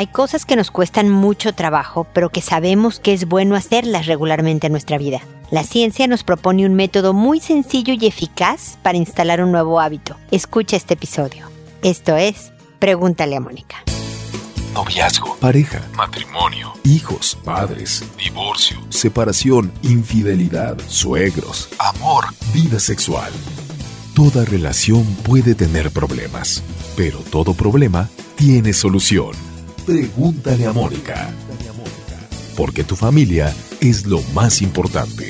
Hay cosas que nos cuestan mucho trabajo, pero que sabemos que es bueno hacerlas regularmente en nuestra vida. La ciencia nos propone un método muy sencillo y eficaz para instalar un nuevo hábito. Escucha este episodio. Esto es Pregúntale a Mónica. Noviazgo, pareja, matrimonio, hijos, padres, divorcio, separación, infidelidad, suegros, amor, vida sexual. Toda relación puede tener problemas, pero todo problema tiene solución. Pregúntale a Mónica. Porque tu familia es lo más importante.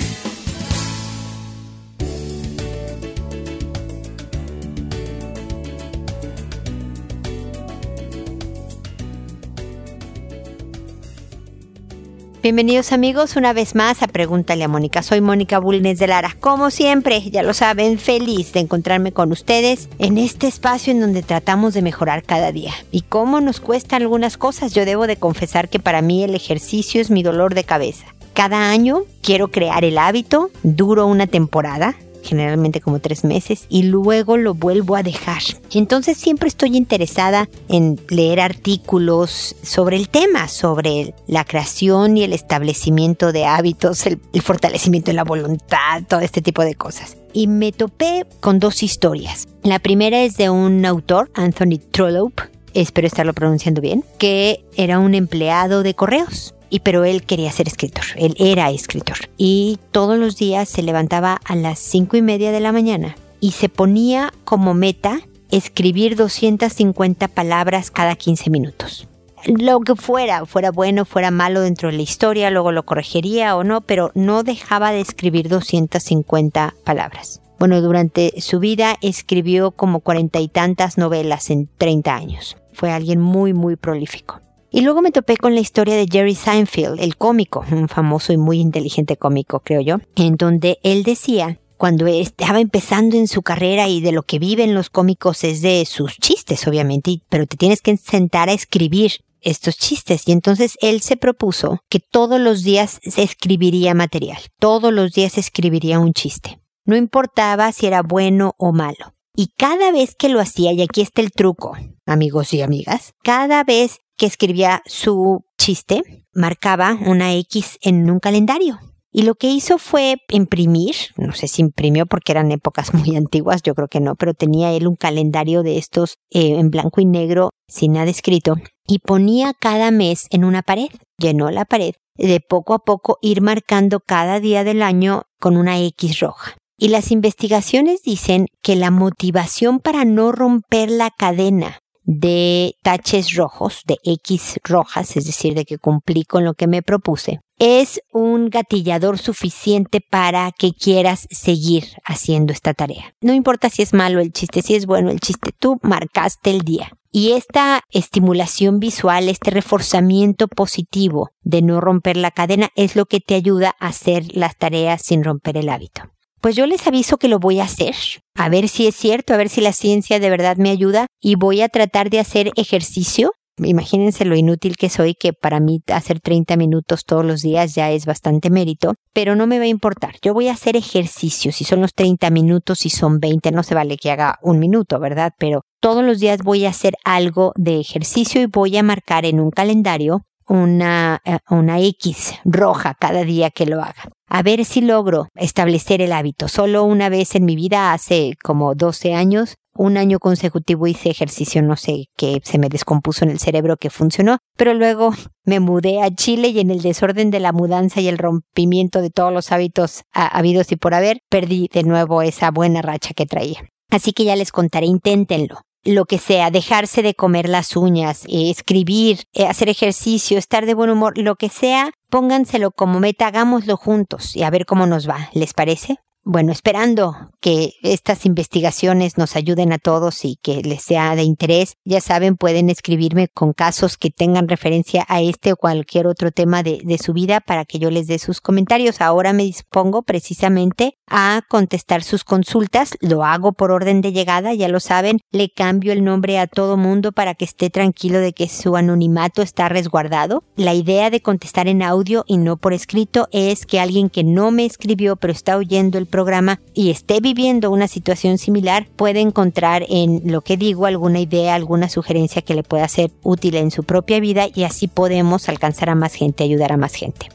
Bienvenidos amigos una vez más a Pregúntale a Mónica. Soy Mónica Bulnes de Lara. Como siempre, ya lo saben, feliz de encontrarme con ustedes en este espacio en donde tratamos de mejorar cada día. Y cómo nos cuestan algunas cosas, yo debo de confesar que para mí el ejercicio es mi dolor de cabeza. Cada año quiero crear el hábito, duro una temporada, generalmente como tres meses, y luego lo vuelvo a dejar. Entonces siempre estoy interesada en leer artículos sobre el tema, sobre la creación y el establecimiento de hábitos, el, fortalecimiento de la voluntad, todo este tipo de cosas. Y me topé con dos historias. La primera es de un autor, Anthony Trollope, espero estarlo pronunciando bien, que era un empleado de correos y pero él quería ser escritor, él era escritor. Y todos los días se levantaba a las cinco y media de la mañana y se ponía como meta escribir 250 palabras cada 15 minutos. Lo que fuera, fuera bueno, fuera malo dentro de la historia, luego lo corregiría o no, pero no dejaba de escribir 250 palabras. Bueno, durante su vida escribió como cuarenta y tantas novelas en 30 años. Fue alguien muy, muy prolífico. Y luego me topé con la historia de Jerry Seinfeld, el cómico, un famoso y muy inteligente cómico, creo yo, en donde él decía cuando estaba empezando en su carrera y de lo que viven los cómicos es de sus chistes, obviamente, pero te tienes que sentar a escribir estos chistes y entonces él se propuso que todos los días se escribiría material, todos los días escribiría un chiste. No importaba si era bueno o malo. Y cada vez que lo hacía, y aquí está el truco, amigos y amigas, cada vez que escribía su chiste, marcaba una X en un calendario. Y lo que hizo fue imprimir, no sé si imprimió porque eran épocas muy antiguas, yo creo que no, pero tenía él un calendario de estos eh, en blanco y negro, sin nada escrito, y ponía cada mes en una pared, llenó la pared, de poco a poco ir marcando cada día del año con una X roja. Y las investigaciones dicen que la motivación para no romper la cadena de taches rojos, de X rojas, es decir, de que cumplí con lo que me propuse, es un gatillador suficiente para que quieras seguir haciendo esta tarea. No importa si es malo el chiste, si es bueno el chiste, tú marcaste el día. Y esta estimulación visual, este reforzamiento positivo de no romper la cadena es lo que te ayuda a hacer las tareas sin romper el hábito. Pues yo les aviso que lo voy a hacer, a ver si es cierto, a ver si la ciencia de verdad me ayuda y voy a tratar de hacer ejercicio. Imagínense lo inútil que soy, que para mí hacer 30 minutos todos los días ya es bastante mérito, pero no me va a importar. Yo voy a hacer ejercicio, si son los 30 minutos, si son 20, no se vale que haga un minuto, ¿verdad? Pero todos los días voy a hacer algo de ejercicio y voy a marcar en un calendario una, eh, una X roja cada día que lo haga. A ver si logro establecer el hábito. Solo una vez en mi vida, hace como 12 años, un año consecutivo hice ejercicio, no sé qué se me descompuso en el cerebro que funcionó, pero luego me mudé a Chile y en el desorden de la mudanza y el rompimiento de todos los hábitos habidos y por haber, perdí de nuevo esa buena racha que traía. Así que ya les contaré, inténtenlo lo que sea, dejarse de comer las uñas, escribir, eh, hacer ejercicio, estar de buen humor, lo que sea, pónganselo como meta, hagámoslo juntos y a ver cómo nos va. ¿Les parece? Bueno, esperando que estas investigaciones nos ayuden a todos y que les sea de interés, ya saben, pueden escribirme con casos que tengan referencia a este o cualquier otro tema de, su vida para que yo les dé sus comentarios. Ahora me dispongo precisamente a contestar sus consultas. Lo hago por orden de llegada, ya lo saben. Le cambio el nombre a todo mundo para que esté tranquilo de que su anonimato está resguardado. La idea de contestar en audio y no por escrito es que alguien que no me escribió pero está oyendo el programa programa y esté viviendo una situación similar, puede encontrar en lo que digo alguna idea, alguna sugerencia que le pueda ser útil en su propia vida y así podemos alcanzar a más gente, ayudar a más gente.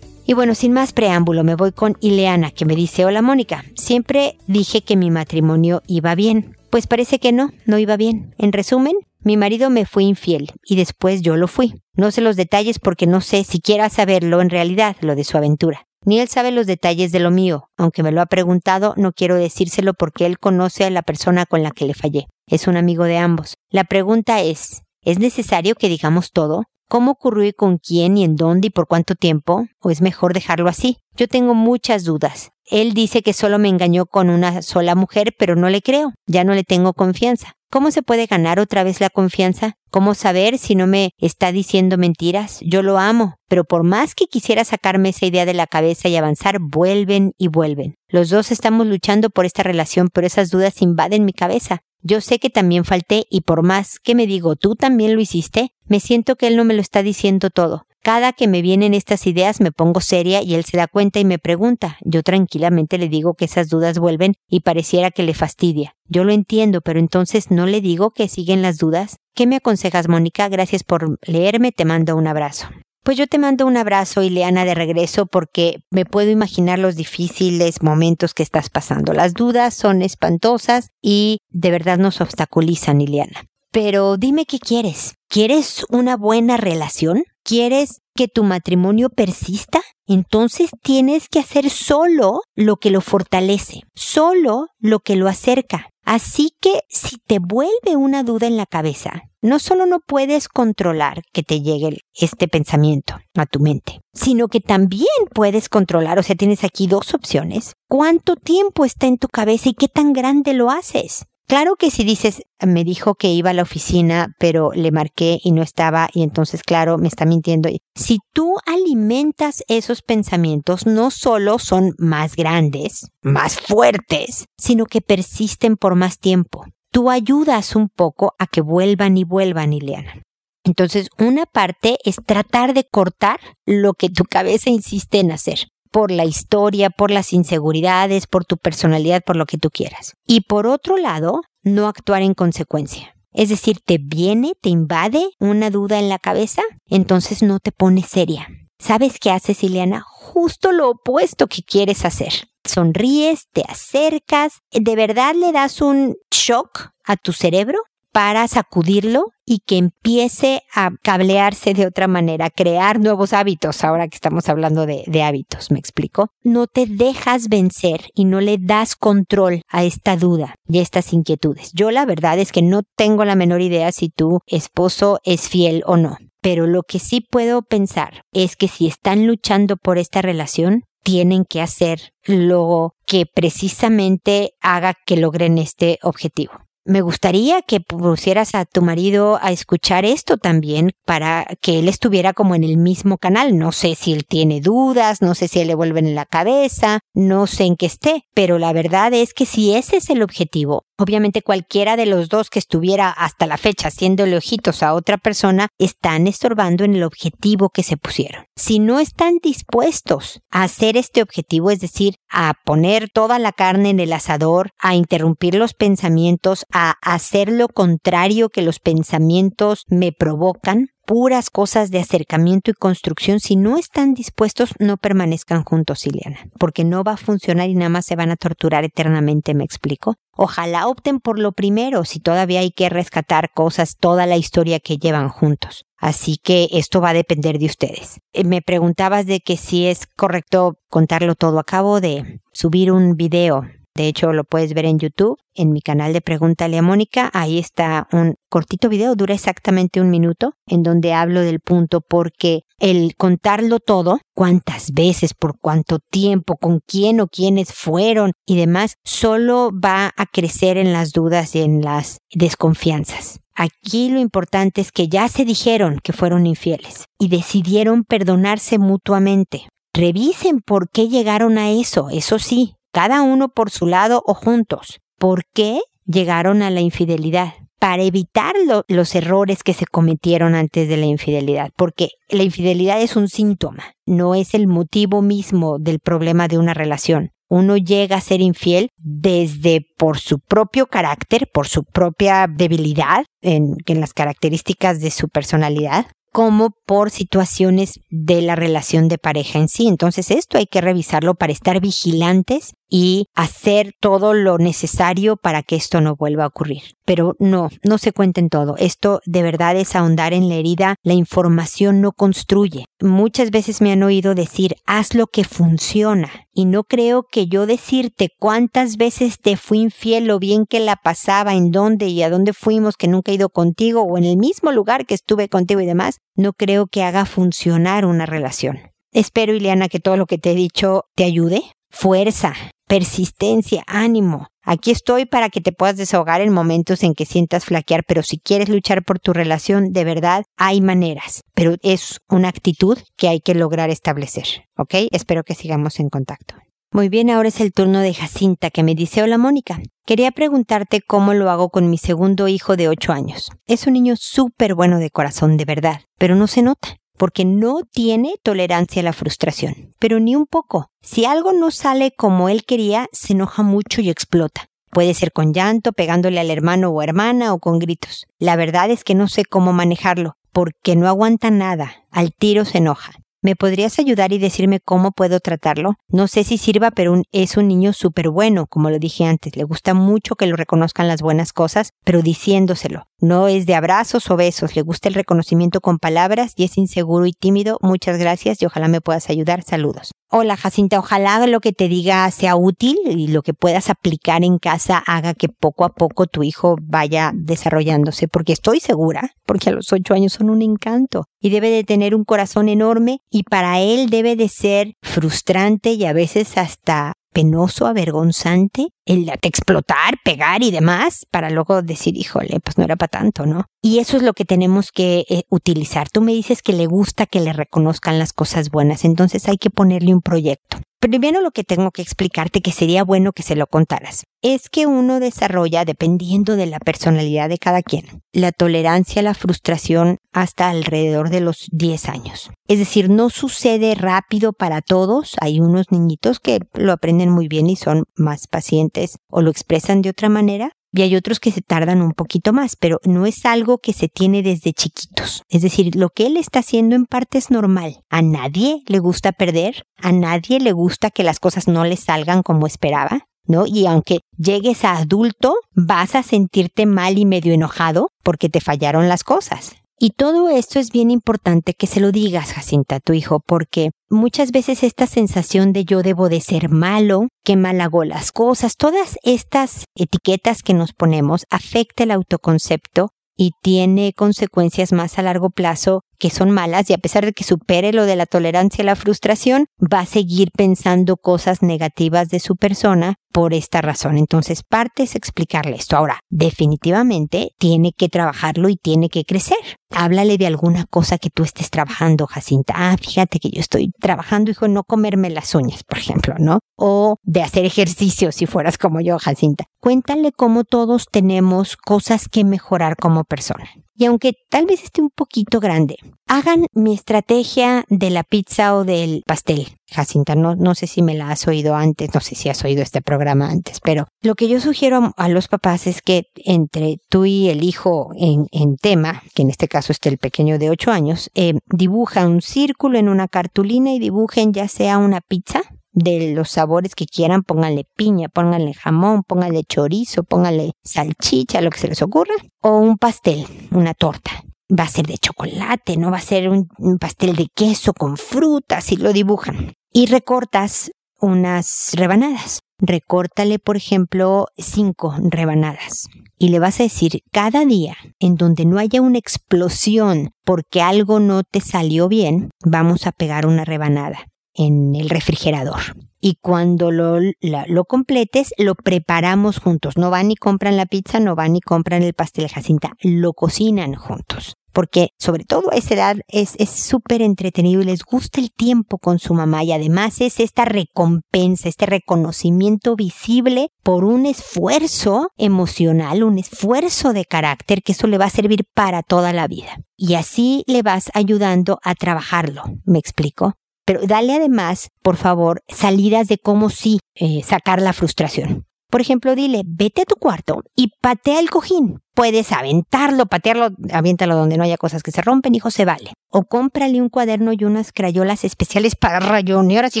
Y bueno, sin más preámbulo, me voy con Ileana, que me dice, hola Mónica, siempre dije que mi matrimonio iba bien. Pues parece que no, no iba bien. En resumen, mi marido me fue infiel y después yo lo fui. No sé los detalles porque no sé si quiera saberlo en realidad, lo de su aventura. Ni él sabe los detalles de lo mío. Aunque me lo ha preguntado, no quiero decírselo porque él conoce a la persona con la que le fallé. Es un amigo de ambos. La pregunta es, ¿es necesario que digamos todo? ¿Cómo ocurrió y con quién y en dónde y por cuánto tiempo? ¿O es mejor dejarlo así? Yo tengo muchas dudas. Él dice que solo me engañó con una sola mujer, pero no le creo. Ya no le tengo confianza. ¿Cómo se puede ganar otra vez la confianza? ¿Cómo saber si no me está diciendo mentiras? Yo lo amo, pero por más que quisiera sacarme esa idea de la cabeza y avanzar, vuelven y vuelven. Los dos estamos luchando por esta relación, pero esas dudas invaden mi cabeza. Yo sé que también falté y por más que me digo tú también lo hiciste, me siento que él no me lo está diciendo todo. Cada que me vienen estas ideas me pongo seria y él se da cuenta y me pregunta. Yo tranquilamente le digo que esas dudas vuelven y pareciera que le fastidia. Yo lo entiendo, pero entonces no le digo que siguen las dudas. ¿Qué me aconsejas, Mónica? Gracias por leerme, te mando un abrazo. Pues yo te mando un abrazo, Ileana, de regreso porque me puedo imaginar los difíciles momentos que estás pasando. Las dudas son espantosas y de verdad nos obstaculizan, Ileana. Pero dime qué quieres. ¿Quieres una buena relación? ¿Quieres que tu matrimonio persista? Entonces tienes que hacer solo lo que lo fortalece, solo lo que lo acerca. Así que si te vuelve una duda en la cabeza, no solo no puedes controlar que te llegue este pensamiento a tu mente, sino que también puedes controlar, o sea, tienes aquí dos opciones, cuánto tiempo está en tu cabeza y qué tan grande lo haces. Claro que si dices, me dijo que iba a la oficina, pero le marqué y no estaba, y entonces, claro, me está mintiendo. Si tú alimentas esos pensamientos, no solo son más grandes, más fuertes, sino que persisten por más tiempo. Tú ayudas un poco a que vuelvan y vuelvan, Ileana. Entonces, una parte es tratar de cortar lo que tu cabeza insiste en hacer por la historia, por las inseguridades, por tu personalidad, por lo que tú quieras. Y por otro lado, no actuar en consecuencia. Es decir, te viene, te invade una duda en la cabeza, entonces no te pones seria. ¿Sabes qué haces, Ileana? Justo lo opuesto que quieres hacer. Sonríes, te acercas, de verdad le das un shock a tu cerebro para sacudirlo y que empiece a cablearse de otra manera, crear nuevos hábitos, ahora que estamos hablando de, de, hábitos, ¿me explico? No te dejas vencer y no le das control a esta duda y a estas inquietudes. Yo la verdad es que no tengo la menor idea si tu esposo es fiel o no, pero lo que sí puedo pensar es que si están luchando por esta relación, tienen que hacer lo que precisamente haga que logren este objetivo me gustaría que pusieras a tu marido a escuchar esto también para que él estuviera como en el mismo canal. No sé si él tiene dudas, no sé si le vuelven en la cabeza, no sé en qué esté, pero la verdad es que si ese es el objetivo, obviamente cualquiera de los dos que estuviera hasta la fecha haciéndole ojitos a otra persona están estorbando en el objetivo que se pusieron. Si no están dispuestos a hacer este objetivo, es decir, a poner toda la carne en el asador, a interrumpir los pensamientos, a hacer lo contrario que los pensamientos me provocan, puras cosas de acercamiento y construcción, si no están dispuestos, no permanezcan juntos, Ileana, porque no va a funcionar y nada más se van a torturar eternamente, me explico. Ojalá opten por lo primero, si todavía hay que rescatar cosas, toda la historia que llevan juntos. Así que esto va a depender de ustedes. Eh, me preguntabas de que si es correcto contarlo todo. Acabo de subir un video de hecho, lo puedes ver en YouTube, en mi canal de Pregúntale a Mónica. Ahí está un cortito video, dura exactamente un minuto, en donde hablo del punto porque el contarlo todo, cuántas veces, por cuánto tiempo, con quién o quiénes fueron y demás, solo va a crecer en las dudas y en las desconfianzas. Aquí lo importante es que ya se dijeron que fueron infieles y decidieron perdonarse mutuamente. Revisen por qué llegaron a eso, eso sí, cada uno por su lado o juntos. ¿Por qué llegaron a la infidelidad? para evitar los errores que se cometieron antes de la infidelidad, porque la infidelidad es un síntoma, no es el motivo mismo del problema de una relación. Uno llega a ser infiel desde por su propio carácter, por su propia debilidad en, las características de su personalidad, como por situaciones de la relación de pareja en sí. Entonces esto hay que revisarlo para estar vigilantes y hacer todo lo necesario para que esto no vuelva a ocurrir. Pero no, no se cuenten todo. Esto de verdad es ahondar en la herida. La información no construye. Muchas veces me han oído decir, haz lo que funciona. Y no creo que yo decirte cuántas veces te fui infiel, lo bien que la pasaba, en dónde y a dónde fuimos, que nunca he ido contigo o en el mismo lugar que estuve contigo y demás, no creo que haga funcionar una relación. Espero, Ileana, que todo lo que te he dicho te ayude. Fuerza, persistencia, ánimo. Aquí estoy para que te puedas desahogar en momentos en que sientas flaquear, pero si quieres luchar por tu relación, de verdad hay maneras, pero es una actitud que hay que lograr establecer, ¿ok? Espero que sigamos en contacto. Muy bien, ahora es el turno de Jacinta que me dice, hola Mónica, quería preguntarte cómo lo hago con mi segundo hijo de 8 años. Es un niño súper bueno de corazón, de verdad, pero no se nota porque no tiene tolerancia a la frustración, pero ni un poco. Si algo no sale como él quería, se enoja mucho y explota. Puede ser con llanto, pegándole al hermano o hermana o con gritos. La verdad es que no sé cómo manejarlo, porque no aguanta nada. Al tiro se enoja. ¿Me podrías ayudar y decirme cómo puedo tratarlo? No sé si sirva, pero es un niño súper bueno, como lo dije antes. Le gusta mucho que lo reconozcan las buenas cosas, pero diciéndoselo. No es de abrazos o besos, le gusta el reconocimiento con palabras y es inseguro y tímido. Muchas gracias y ojalá me puedas ayudar. Saludos. Hola Jacinta, ojalá lo que te diga sea útil y lo que puedas aplicar en casa haga que poco a poco tu hijo vaya desarrollándose, porque estoy segura, porque a los ocho años son un encanto y debe de tener un corazón enorme y para él debe de ser frustrante y a veces hasta penoso, avergonzante, el explotar, pegar y demás, para luego decir, híjole, pues no era para tanto, ¿no? Y eso es lo que tenemos que eh, utilizar. Tú me dices que le gusta que le reconozcan las cosas buenas, entonces hay que ponerle un proyecto. Primero lo que tengo que explicarte que sería bueno que se lo contaras es que uno desarrolla, dependiendo de la personalidad de cada quien, la tolerancia a la frustración hasta alrededor de los 10 años. Es decir, no sucede rápido para todos. Hay unos niñitos que lo aprenden muy bien y son más pacientes o lo expresan de otra manera, y hay otros que se tardan un poquito más, pero no es algo que se tiene desde chiquitos. Es decir, lo que él está haciendo en parte es normal. A nadie le gusta perder, a nadie le gusta que las cosas no le salgan como esperaba. ¿No? Y aunque llegues a adulto, vas a sentirte mal y medio enojado porque te fallaron las cosas. Y todo esto es bien importante que se lo digas, Jacinta, tu hijo, porque muchas veces esta sensación de yo debo de ser malo, que mal hago las cosas, todas estas etiquetas que nos ponemos afecta el autoconcepto y tiene consecuencias más a largo plazo que son malas y a pesar de que supere lo de la tolerancia a la frustración, va a seguir pensando cosas negativas de su persona por esta razón. Entonces, parte es explicarle esto. Ahora, definitivamente tiene que trabajarlo y tiene que crecer. Háblale de alguna cosa que tú estés trabajando, Jacinta. Ah, fíjate que yo estoy trabajando, hijo, no comerme las uñas, por ejemplo, ¿no? O de hacer ejercicio, si fueras como yo, Jacinta. Cuéntale cómo todos tenemos cosas que mejorar como persona. Y aunque tal vez esté un poquito grande, hagan mi estrategia de la pizza o del pastel. Jacinta, no, no sé si me la has oído antes, no sé si has oído este programa antes, pero lo que yo sugiero a, los papás es que entre tú y el hijo en, en tema, que en este caso esté el pequeño de 8 años, eh, dibuja un círculo en una cartulina y dibujen ya sea una pizza de los sabores que quieran, pónganle piña, pónganle jamón, pónganle chorizo, pónganle salchicha, lo que se les ocurra, o un pastel, una torta. Va a ser de chocolate, no va a ser un, pastel de queso con frutas y lo dibujan. Y recortas unas rebanadas. Recórtale, por ejemplo, cinco rebanadas. Y le vas a decir, cada día en donde no haya una explosión porque algo no te salió bien, vamos a pegar una rebanada en el refrigerador. Y cuando lo, lo completes, lo preparamos juntos. No van y compran la pizza, no van y compran el pastel Jacinta, lo cocinan juntos. porque sobre todo a esa edad es súper entretenido y les gusta el tiempo con su mamá y además es esta recompensa, este reconocimiento visible por un esfuerzo emocional, un esfuerzo de carácter que eso le va a servir para toda la vida. Y así le vas ayudando a trabajarlo, ¿me explico? Pero dale además, por favor, salidas de cómo sí eh, sacar la frustración. Por ejemplo, dile, vete a tu cuarto y patea el cojín. Puedes aventarlo, patearlo, aviéntalo donde no haya cosas que se rompen, hijo, se vale. O cómprale un cuaderno y unas crayolas especiales para rayonear así.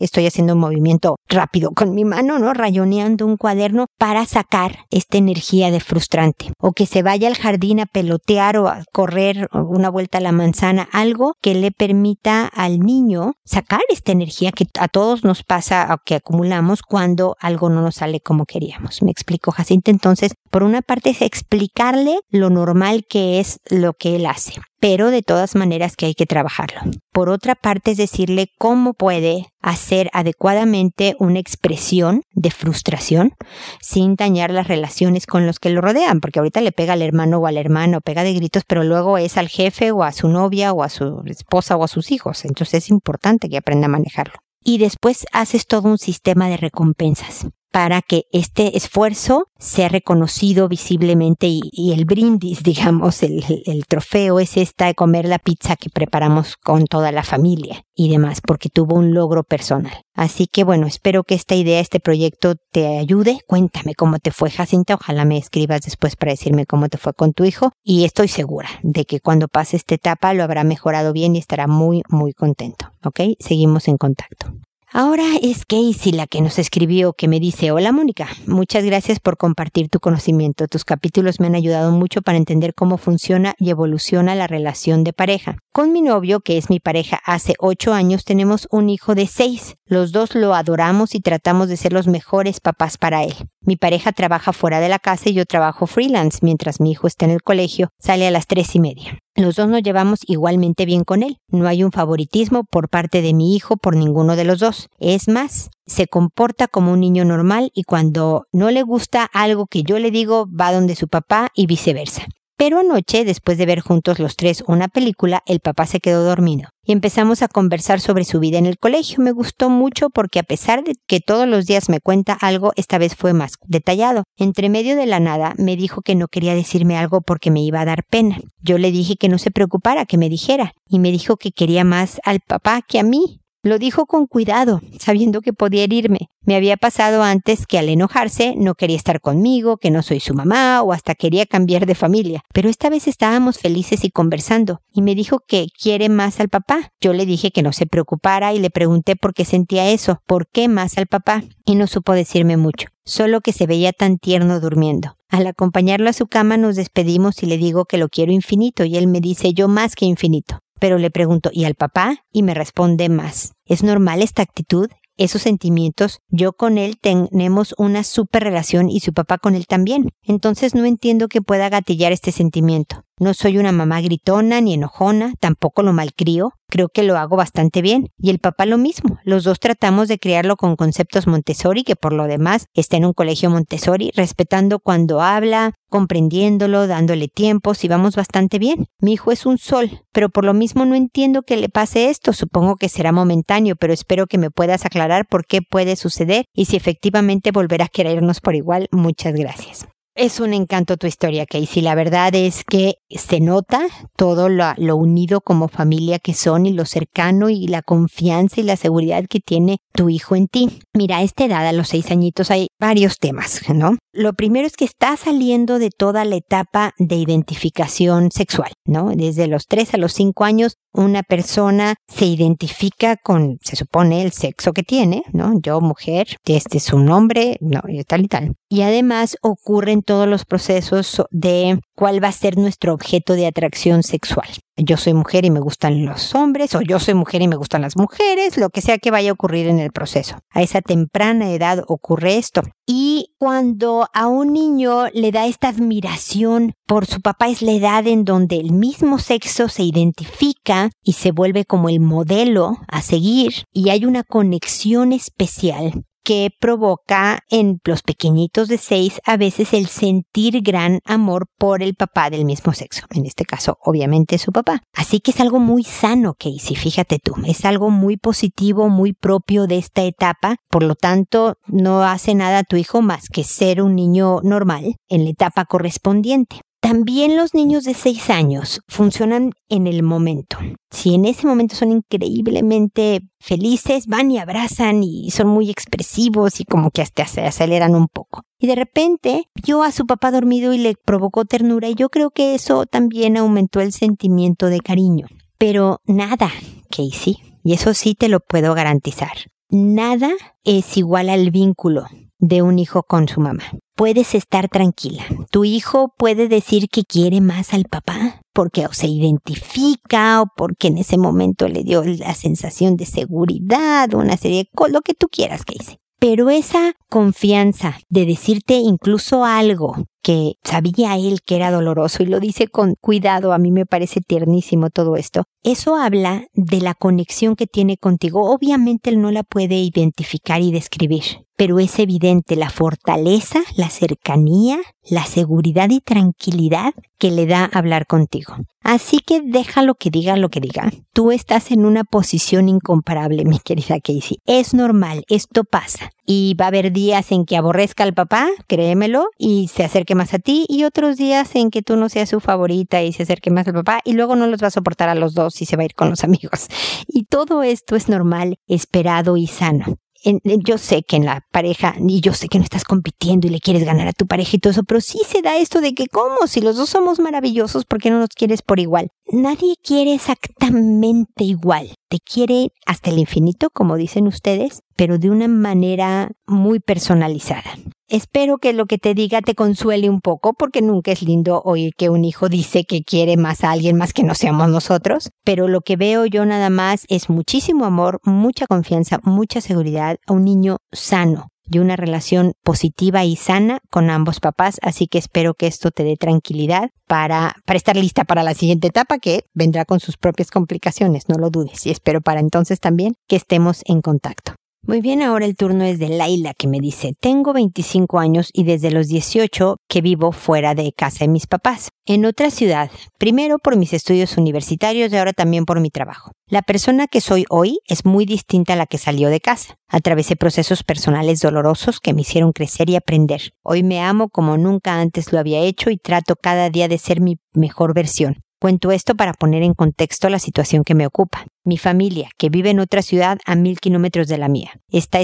Estoy haciendo un movimiento rápido con mi mano, ¿no? Rayoneando un cuaderno para sacar esta energía de frustrante. O que se vaya al jardín a pelotear o a correr una vuelta a la manzana, algo que le permita al niño sacar esta energía que a todos nos pasa que acumulamos cuando algo no nos sale como queríamos. Me explico, Jacinta. Entonces, por una parte se explicarle lo normal que es lo que él hace, pero de todas maneras que hay que trabajarlo. Por otra parte es decirle cómo puede hacer adecuadamente una expresión de frustración sin dañar las relaciones con los que lo rodean, porque ahorita le pega al hermano o al hermano, pega de gritos, pero luego es al jefe o a su novia o a su esposa o a sus hijos. Entonces es importante que aprenda a manejarlo y después haces todo un sistema de recompensas para que este esfuerzo sea reconocido visiblemente y, el brindis, digamos, el, el, trofeo es esta de comer la pizza que preparamos con toda la familia y demás, porque tuvo un logro personal. Así que bueno, espero que esta idea, este proyecto te ayude. Cuéntame cómo te fue, Jacinta. Ojalá me escribas después para decirme cómo te fue con tu hijo. Y estoy segura de que cuando pase esta etapa lo habrá mejorado bien y estará muy, muy contento. ¿Ok? Seguimos en contacto. Ahora es Casey la que nos escribió que me dice, hola Mónica, muchas gracias por compartir tu conocimiento. Tus capítulos me han ayudado mucho para entender cómo funciona y evoluciona la relación de pareja. Con mi novio, que es mi pareja hace ocho años, tenemos un hijo de seis. Los dos lo adoramos y tratamos de ser los mejores papás para él. Mi pareja trabaja fuera de la casa y yo trabajo freelance mientras mi hijo está en el colegio, sale a las tres y media. Los dos nos llevamos igualmente bien con él. No hay un favoritismo por parte de mi hijo por ninguno de los dos. Es más, se comporta como un niño normal y cuando no le gusta algo que yo le digo va donde su papá y viceversa. Pero anoche, después de ver juntos los tres una película, el papá se quedó dormido y empezamos a conversar sobre su vida en el colegio. Me gustó mucho porque a pesar de que todos los días me cuenta algo, esta vez fue más detallado. Entre medio de la nada me dijo que no quería decirme algo porque me iba a dar pena. Yo le dije que no se preocupara, que me dijera, y me dijo que quería más al papá que a mí. Lo dijo con cuidado, sabiendo que podía herirme. Me había pasado antes que al enojarse no quería estar conmigo, que no soy su mamá o hasta quería cambiar de familia. Pero esta vez estábamos felices y conversando, y me dijo que quiere más al papá. Yo le dije que no se preocupara y le pregunté por qué sentía eso, por qué más al papá, y no supo decirme mucho, solo que se veía tan tierno durmiendo. Al acompañarlo a su cama nos despedimos y le digo que lo quiero infinito, y él me dice yo más que infinito pero le pregunto, ¿y al papá? Y me responde más. ¿Es normal esta actitud? esos sentimientos, yo con él tenemos una super relación y su papá con él también. Entonces no entiendo que pueda gatillar este sentimiento. No soy una mamá gritona ni enojona, tampoco lo malcrio. Creo que lo hago bastante bien. Y el papá lo mismo. Los dos tratamos de criarlo con conceptos Montessori, que por lo demás está en un colegio Montessori, respetando cuando habla, comprendiéndolo, dándole tiempos y vamos bastante bien. Mi hijo es un sol, pero por lo mismo no entiendo que le pase esto. Supongo que será momentáneo, pero espero que me puedas aclarar por qué puede suceder y si efectivamente volverá a querernos por igual. Muchas gracias. Es un encanto tu historia, Casey. La verdad es que se nota todo lo, lo, unido como familia que son y lo cercano y la confianza y la seguridad que tiene tu hijo en ti. Mira, a esta edad, a los seis añitos, hay varios temas, ¿no? Lo primero es que está saliendo de toda la etapa de identificación sexual, ¿no? Desde los tres a los cinco años una persona se identifica con, se supone, el sexo que tiene, ¿no? Yo, mujer, este es un nombre, no, y tal y tal. Y además ocurren todos los procesos de cuál va a ser nuestro objeto de atracción sexual. Yo soy mujer y me gustan los hombres, o yo soy mujer y me gustan las mujeres, lo que sea que vaya a ocurrir en el proceso. A esa temprana edad ocurre esto. Y cuando a un niño le da esta admiración por su papá es la edad en donde el mismo sexo se identifica y se vuelve como el modelo a seguir y hay una conexión especial que provoca en los pequeñitos de seis a veces el sentir gran amor por el papá del mismo sexo. En este caso, obviamente su papá. Así que es algo muy sano, Casey, fíjate tú. Es algo muy positivo, muy propio de esta etapa. Por lo tanto, no hace nada a tu hijo más que ser un niño normal en la etapa correspondiente. También los niños de 6 años funcionan en el momento. Si en ese momento son increíblemente felices, van y abrazan y son muy expresivos y como que hasta se aceleran un poco. Y de repente vio a su papá dormido y le provocó ternura y yo creo que eso también aumentó el sentimiento de cariño. Pero nada, Casey, y eso sí te lo puedo garantizar. Nada es igual al vínculo de un hijo con su mamá. Puedes estar tranquila. Tu hijo puede decir que quiere más al papá porque o se identifica o porque en ese momento le dio la sensación de seguridad, una serie de lo que tú quieras que dice. Pero esa confianza de decirte incluso algo que sabía él que era doloroso y lo dice con cuidado, a mí me parece tiernísimo todo esto, eso habla de la conexión que tiene contigo. Obviamente él no la puede identificar y describir, pero es evidente la fortaleza, la cercanía, la seguridad y tranquilidad que le da hablar contigo. Así que déjalo que diga lo que diga. Tú estás en una posición incomparable, mi querida Casey. Es normal, esto pasa. Y va a haber días en que aborrezca al papá, créemelo, y se acerque más a ti, y otros días en que tú no seas su favorita y se acerque más al papá, y luego no los va a soportar a los dos y se va a ir con los amigos. Y todo esto es normal, esperado y sano yo sé que en la pareja, y yo sé que no estás compitiendo y le quieres ganar a tu pareja y todo eso, pero sí se da esto de que, ¿cómo? Si los dos somos maravillosos, ¿por qué no nos quieres por igual? Nadie quiere exactamente igual. Te quiere hasta el infinito, como dicen ustedes, pero de una manera muy personalizada. Espero que lo que te diga te consuele un poco, porque nunca es lindo oír que un hijo dice que quiere más a alguien más que no seamos nosotros, pero lo que veo yo nada más es muchísimo amor, mucha confianza, mucha seguridad a un niño sano, de una relación positiva y sana con ambos papás, así que espero que esto te dé tranquilidad para, para estar lista para la siguiente etapa que vendrá con sus propias complicaciones, no lo dudes, y espero para entonces también que estemos en contacto. Muy bien, ahora el turno es de Laila que me dice, tengo 25 años y desde los 18 que vivo fuera de casa de mis papás, en otra ciudad, primero por mis estudios universitarios y ahora también por mi trabajo. La persona que soy hoy es muy distinta a la que salió de casa. Atravesé procesos personales dolorosos que me hicieron crecer y aprender. Hoy me amo como nunca antes lo había hecho y trato cada día de ser mi mejor versión. Cuento esto para poner en contexto la situación que me ocupa. Mi familia, que vive en otra ciudad a mil kilómetros de la mía, está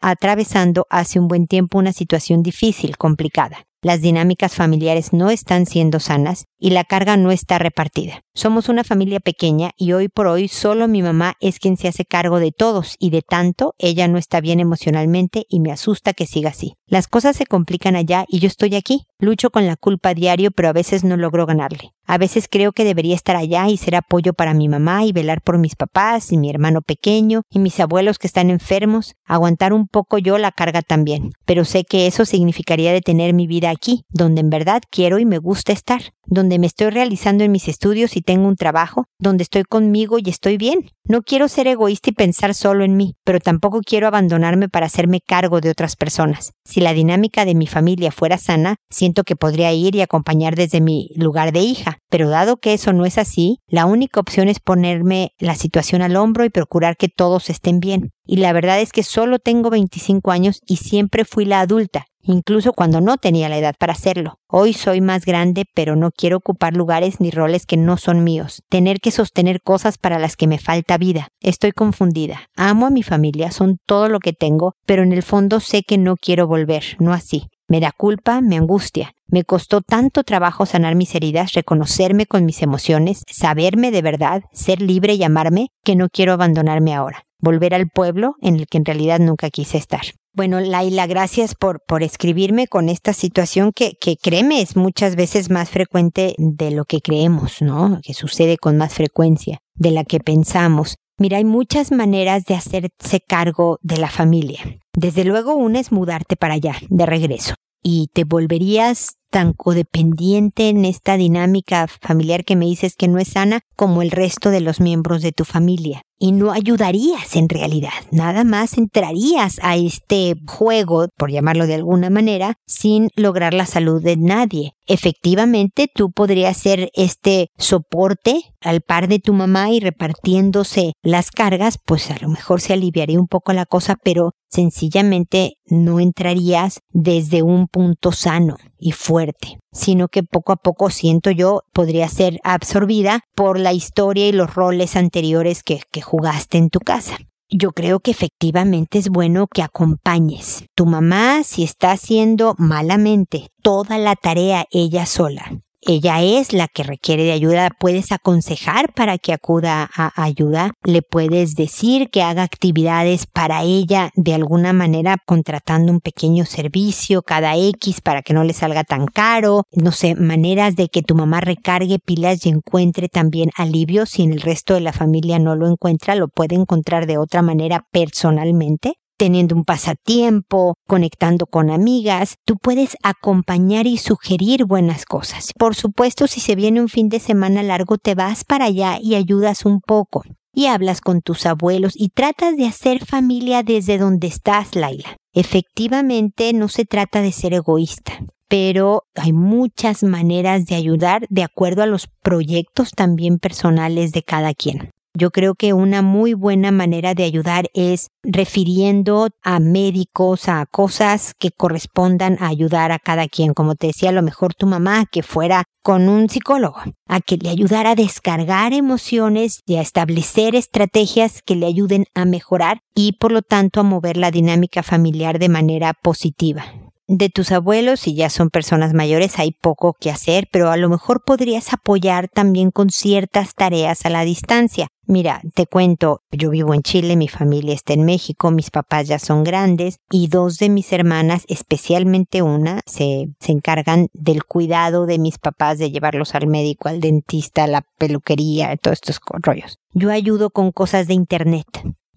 atravesando hace un buen tiempo una situación difícil, complicada. Las dinámicas familiares no están siendo sanas y la carga no está repartida. Somos una familia pequeña y hoy por hoy solo mi mamá es quien se hace cargo de todos y de tanto ella no está bien emocionalmente y me asusta que siga así. Las cosas se complican allá y yo estoy aquí. Lucho con la culpa diario pero a veces no logro ganarle. A veces creo que debería estar allá y ser apoyo para mi mamá y velar por mis papás y mi hermano pequeño y mis abuelos que están enfermos, aguantar un poco yo la carga también. Pero sé que eso significaría detener mi vida aquí, donde en verdad quiero y me gusta estar, donde me estoy realizando en mis estudios y tengo un trabajo, donde estoy conmigo y estoy bien. No quiero ser egoísta y pensar solo en mí, pero tampoco quiero abandonarme para hacerme cargo de otras personas. La dinámica de mi familia fuera sana, siento que podría ir y acompañar desde mi lugar de hija, pero dado que eso no es así, la única opción es ponerme la situación al hombro y procurar que todos estén bien. Y la verdad es que solo tengo 25 años y siempre fui la adulta, incluso cuando no tenía la edad para hacerlo. Hoy soy más grande, pero no quiero ocupar lugares ni roles que no son míos, tener que sostener cosas para las que me falta vida. Estoy confundida. Amo a mi familia, son todo lo que tengo, pero en el fondo sé que no quiero volver, no así. Me da culpa, me angustia. Me costó tanto trabajo sanar mis heridas, reconocerme con mis emociones, saberme de verdad, ser libre y amarme, que no quiero abandonarme ahora volver al pueblo en el que en realidad nunca quise estar. Bueno, Laila, gracias por, por escribirme con esta situación que, que créeme es muchas veces más frecuente de lo que creemos, ¿no? Que sucede con más frecuencia de la que pensamos. Mira, hay muchas maneras de hacerse cargo de la familia. Desde luego una es mudarte para allá, de regreso. Y te volverías tan codependiente en esta dinámica familiar que me dices que no es sana como el resto de los miembros de tu familia y no ayudarías en realidad. Nada más entrarías a este juego, por llamarlo de alguna manera, sin lograr la salud de nadie. Efectivamente, tú podrías ser este soporte al par de tu mamá y repartiéndose las cargas, pues a lo mejor se aliviaría un poco la cosa, pero sencillamente no entrarías desde un punto sano y fuerte, sino que poco a poco siento yo podría ser absorbida por la historia y los roles anteriores que, que jugaste en tu casa. Yo creo que efectivamente es bueno que acompañes. Tu mamá, si está haciendo malamente toda la tarea ella sola, ella es la que requiere de ayuda, puedes aconsejar para que acuda a ayuda, le puedes decir que haga actividades para ella de alguna manera contratando un pequeño servicio cada X para que no le salga tan caro, no sé, maneras de que tu mamá recargue pilas y encuentre también alivio si en el resto de la familia no lo encuentra, lo puede encontrar de otra manera personalmente teniendo un pasatiempo, conectando con amigas, tú puedes acompañar y sugerir buenas cosas. Por supuesto, si se viene un fin de semana largo, te vas para allá y ayudas un poco. Y hablas con tus abuelos y tratas de hacer familia desde donde estás, Laila. Efectivamente, no se trata de ser egoísta pero hay muchas maneras de ayudar de acuerdo a los proyectos también personales de cada quien. Yo creo que una muy buena manera de ayudar es refiriendo a médicos, a cosas que correspondan a ayudar a cada quien. Como te decía, a lo mejor tu mamá que fuera con un psicólogo, a que le ayudara a descargar emociones y a establecer estrategias que le ayuden a mejorar y por lo tanto a mover la dinámica familiar de manera positiva de tus abuelos, si ya son personas mayores, hay poco que hacer, pero a lo mejor podrías apoyar también con ciertas tareas a la distancia. Mira, te cuento, yo vivo en Chile, mi familia está en México, mis papás ya son grandes y dos de mis hermanas, especialmente una, se, se encargan del cuidado de mis papás, de llevarlos al médico, al dentista, a la peluquería, todos estos rollos. Yo ayudo con cosas de internet.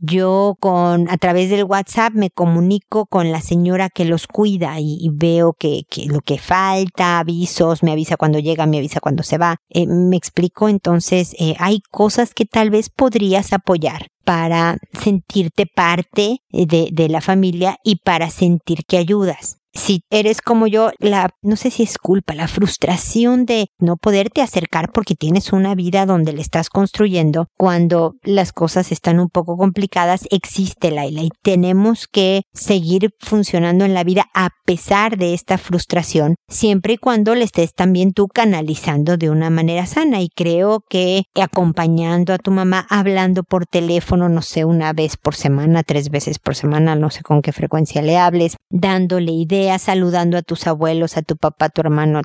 Yo con a través del WhatsApp me comunico con la señora que los cuida y, veo que, que, lo que falta, avisos, me avisa cuando llega, me avisa cuando se va. Eh, me explico, entonces eh, hay cosas que tal vez podrías apoyar para sentirte parte de, de la familia y para sentir que ayudas si eres como yo, la, no sé si es culpa, la frustración de no poderte acercar porque tienes una vida donde le estás construyendo, cuando las cosas están un poco complicadas, existe Laila y tenemos que seguir funcionando en la vida a pesar de esta frustración, siempre y cuando le estés también tú canalizando de una manera sana. Y creo que acompañando a tu mamá, hablando por teléfono, no sé, una vez por semana, tres veces por semana, no sé con qué frecuencia le hables, dándole ideas, saludando a tus abuelos, a tu papá, a tu hermano,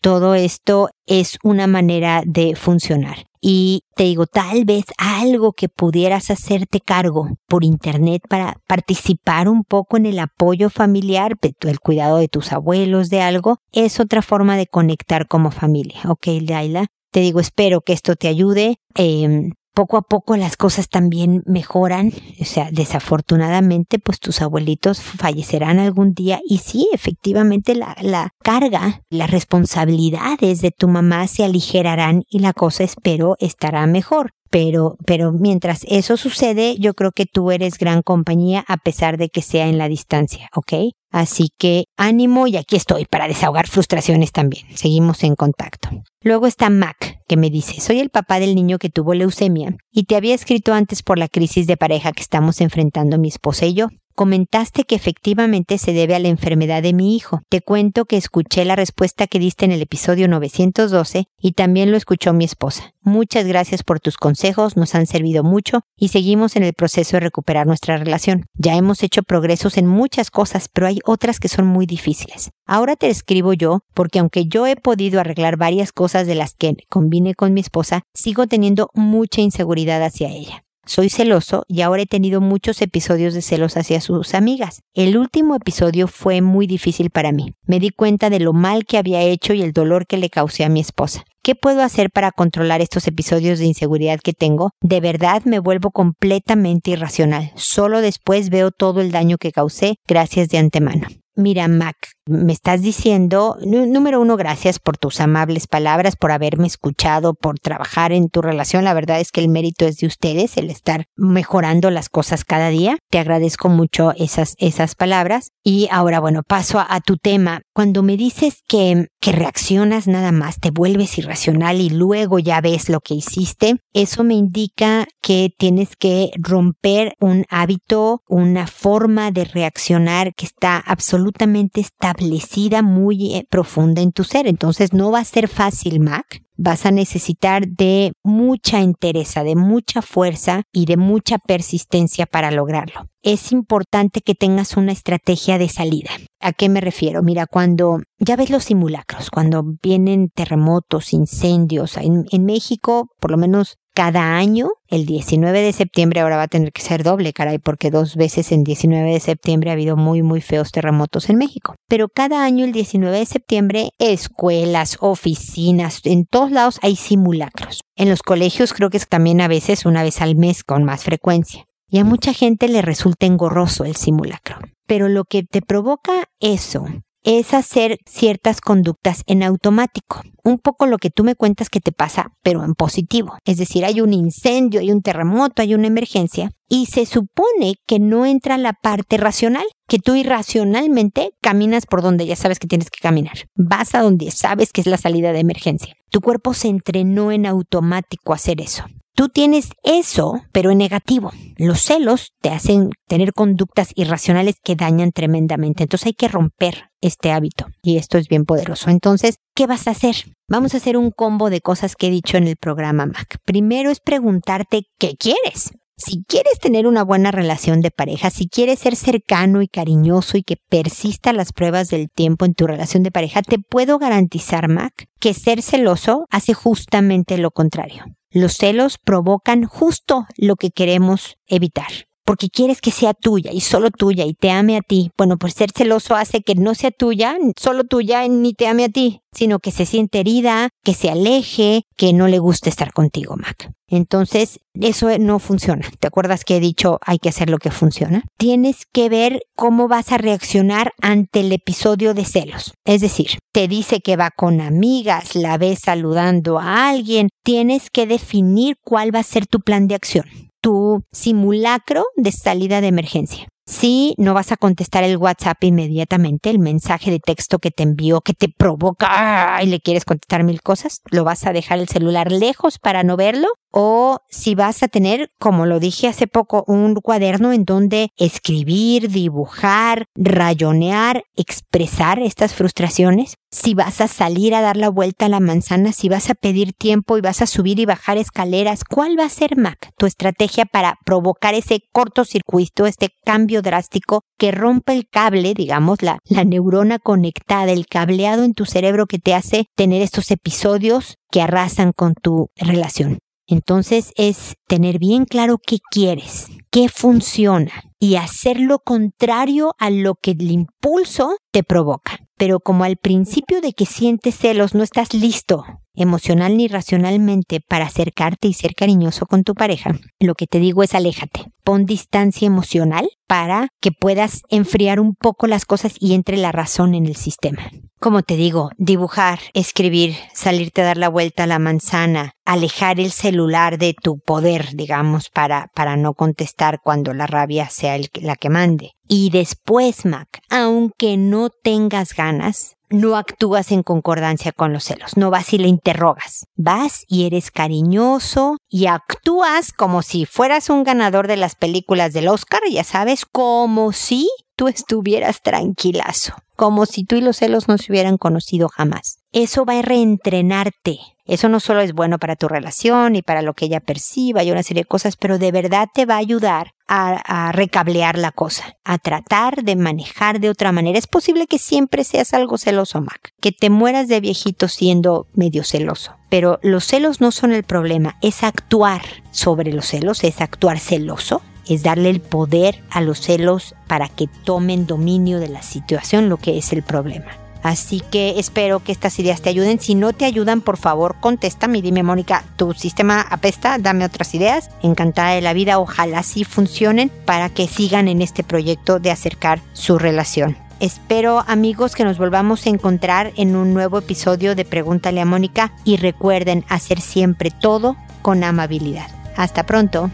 todo esto es una manera de funcionar. Y te digo, tal vez algo que pudieras hacerte cargo por internet para participar un poco en el apoyo familiar, el cuidado de tus abuelos, de algo, es otra forma de conectar como familia. Ok, Laila. Te digo, espero que esto te ayude. Eh, poco a poco las cosas también mejoran, o sea, desafortunadamente, pues tus abuelitos fallecerán algún día y sí, efectivamente la, la carga, las responsabilidades de tu mamá se aligerarán y la cosa espero estará mejor. Pero, pero mientras eso sucede, yo creo que tú eres gran compañía a pesar de que sea en la distancia, ¿ok? Así que ánimo y aquí estoy para desahogar frustraciones también. Seguimos en contacto. Luego está Mac, que me dice, soy el papá del niño que tuvo leucemia y te había escrito antes por la crisis de pareja que estamos enfrentando mi esposa y yo. Comentaste que efectivamente se debe a la enfermedad de mi hijo. Te cuento que escuché la respuesta que diste en el episodio 912 y también lo escuchó mi esposa. Muchas gracias por tus consejos, nos han servido mucho y seguimos en el proceso de recuperar nuestra relación. Ya hemos hecho progresos en muchas cosas, pero hay otras que son muy difíciles. Ahora te escribo yo porque aunque yo he podido arreglar varias cosas de las que combine con mi esposa, sigo teniendo mucha inseguridad hacia ella. Soy celoso y ahora he tenido muchos episodios de celos hacia sus amigas. El último episodio fue muy difícil para mí. Me di cuenta de lo mal que había hecho y el dolor que le causé a mi esposa. ¿Qué puedo hacer para controlar estos episodios de inseguridad que tengo? De verdad me vuelvo completamente irracional. Solo después veo todo el daño que causé. Gracias de antemano. Mira, Mac, me estás diciendo, número uno, gracias por tus amables palabras, por haberme escuchado, por trabajar en tu relación. La verdad es que el mérito es de ustedes, el estar mejorando las cosas cada día. Te agradezco mucho esas, esas palabras. Y ahora, bueno, paso a, tu tema. Cuando me dices que, que reaccionas nada más, te vuelves irracional y luego ya ves lo que hiciste, eso me indica que tienes que romper un hábito, una forma de reaccionar que está absolutamente establecida, muy eh, profunda en tu ser. Entonces no va a ser fácil, Mac, vas a necesitar de mucha entereza, de mucha fuerza y de mucha persistencia para lograrlo. Es importante que tengas una estrategia de salida. ¿A qué me refiero? Mira, cuando ya ves los simulacros, cuando vienen terremotos, incendios, en, en México, por lo menos cada año, el 19 de septiembre ahora va a tener que ser doble, caray, porque dos veces en 19 de septiembre ha habido muy, muy feos terremotos en México. Pero cada año, el 19 de septiembre, escuelas, oficinas, en todos lados hay simulacros. En los colegios creo que es también a veces una vez al mes con más frecuencia. Y a mucha gente le resulta engorroso el simulacro. Pero lo que te provoca eso es hacer ciertas conductas en automático. Un poco lo que tú me cuentas que te pasa, pero en positivo. Es decir, hay un incendio, hay un terremoto, hay una emergencia, y se supone que no entra la parte racional, que tú irracionalmente caminas por donde ya sabes que tienes que caminar. Vas a donde sabes que es la salida de emergencia. Tu cuerpo se entrenó en automático a hacer eso. Tú tienes eso, pero en negativo. Los celos te hacen tener conductas irracionales que dañan tremendamente. Entonces hay que romper este hábito y esto es bien poderoso. Entonces, ¿qué vas a hacer? Vamos a hacer un combo de cosas que he dicho en el programa Mac. Primero es preguntarte qué quieres. Si quieres tener una buena relación de pareja, si quieres ser cercano y cariñoso y que persista las pruebas del tiempo en tu relación de pareja, te puedo garantizar, Mac, que ser celoso hace justamente lo contrario. Los celos provocan justo lo que queremos evitar porque quieres que sea tuya y solo tuya y te ame a ti. Bueno, pues ser celoso hace que no sea tuya, solo tuya, ni te ame a ti, sino que se siente herida, que se aleje, que no le guste estar contigo, Mac. Entonces, eso no funciona. ¿Te acuerdas que he dicho hay que hacer lo que funciona? Tienes que ver cómo vas a reaccionar ante el episodio de celos. Es decir, te dice que va con amigas, la ves saludando a alguien, tienes que definir cuál va a ser tu plan de acción tu simulacro de salida de emergencia. Si no vas a contestar el WhatsApp inmediatamente, el mensaje de texto que te envió, que te provoca y le quieres contestar mil cosas, lo vas a dejar el celular lejos para no verlo o si vas a tener, como lo dije hace poco, un cuaderno en donde escribir, dibujar, rayonear, expresar estas frustraciones, si vas a salir a dar la vuelta a la manzana, si vas a pedir tiempo y vas a subir y bajar escaleras, ¿cuál va a ser, Mac, tu estrategia para provocar ese cortocircuito, este cambio drástico que rompe el cable, digamos, la, la neurona conectada, el cableado en tu cerebro que te hace tener estos episodios que arrasan con tu relación? Entonces es tener bien claro qué quieres, qué funciona y hacer lo contrario a lo que el impulso te provoca. Pero como al principio de que sientes celos no estás listo emocional ni racionalmente para acercarte y ser cariñoso con tu pareja, lo que te digo es aléjate. Pon distancia emocional para que puedas enfriar un poco las cosas y entre la razón en el sistema. Como te digo, dibujar, escribir, salirte a dar la vuelta a la manzana, alejar el celular de tu poder, digamos, para, para no contestar cuando la rabia sea la que mande. Y después, Mac, aunque no tengas ganas, no actúas en concordancia con los celos, no vas y le interrogas, vas y eres cariñoso y actúas como si fueras un ganador de las películas del Oscar, ya sabes, como si tú estuvieras tranquilazo, como si tú y los celos no se hubieran conocido jamás. Eso va a reentrenarte. Eso no solo es bueno para tu relación y para lo que ella perciba y una serie de cosas, pero de verdad te va a ayudar a, a, recablear la cosa, a tratar de manejar de otra manera. Es posible que siempre seas algo celoso, Mac, que te mueras de viejito siendo medio celoso. Pero los celos no son el problema, es actuar sobre los celos, es actuar celoso es darle el poder a los celos para que tomen dominio de la situación, lo que es el problema. Así que espero que estas ideas te ayuden. Si no te ayudan, por favor, contéstame y dime, Mónica, tu sistema apesta, dame otras ideas. Encantada de la vida, ojalá sí funcionen para que sigan en este proyecto de acercar su relación. Espero amigos que nos volvamos a encontrar en un nuevo episodio de Pregúntale a Mónica y recuerden hacer siempre todo con amabilidad. Hasta pronto.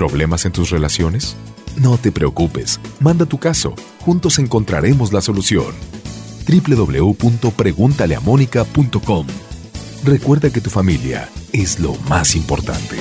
¿Problemas en tus relaciones? No te preocupes, manda tu caso, juntos encontraremos la solución. www.preguntaleamónica.com Recuerda que tu familia es lo más importante.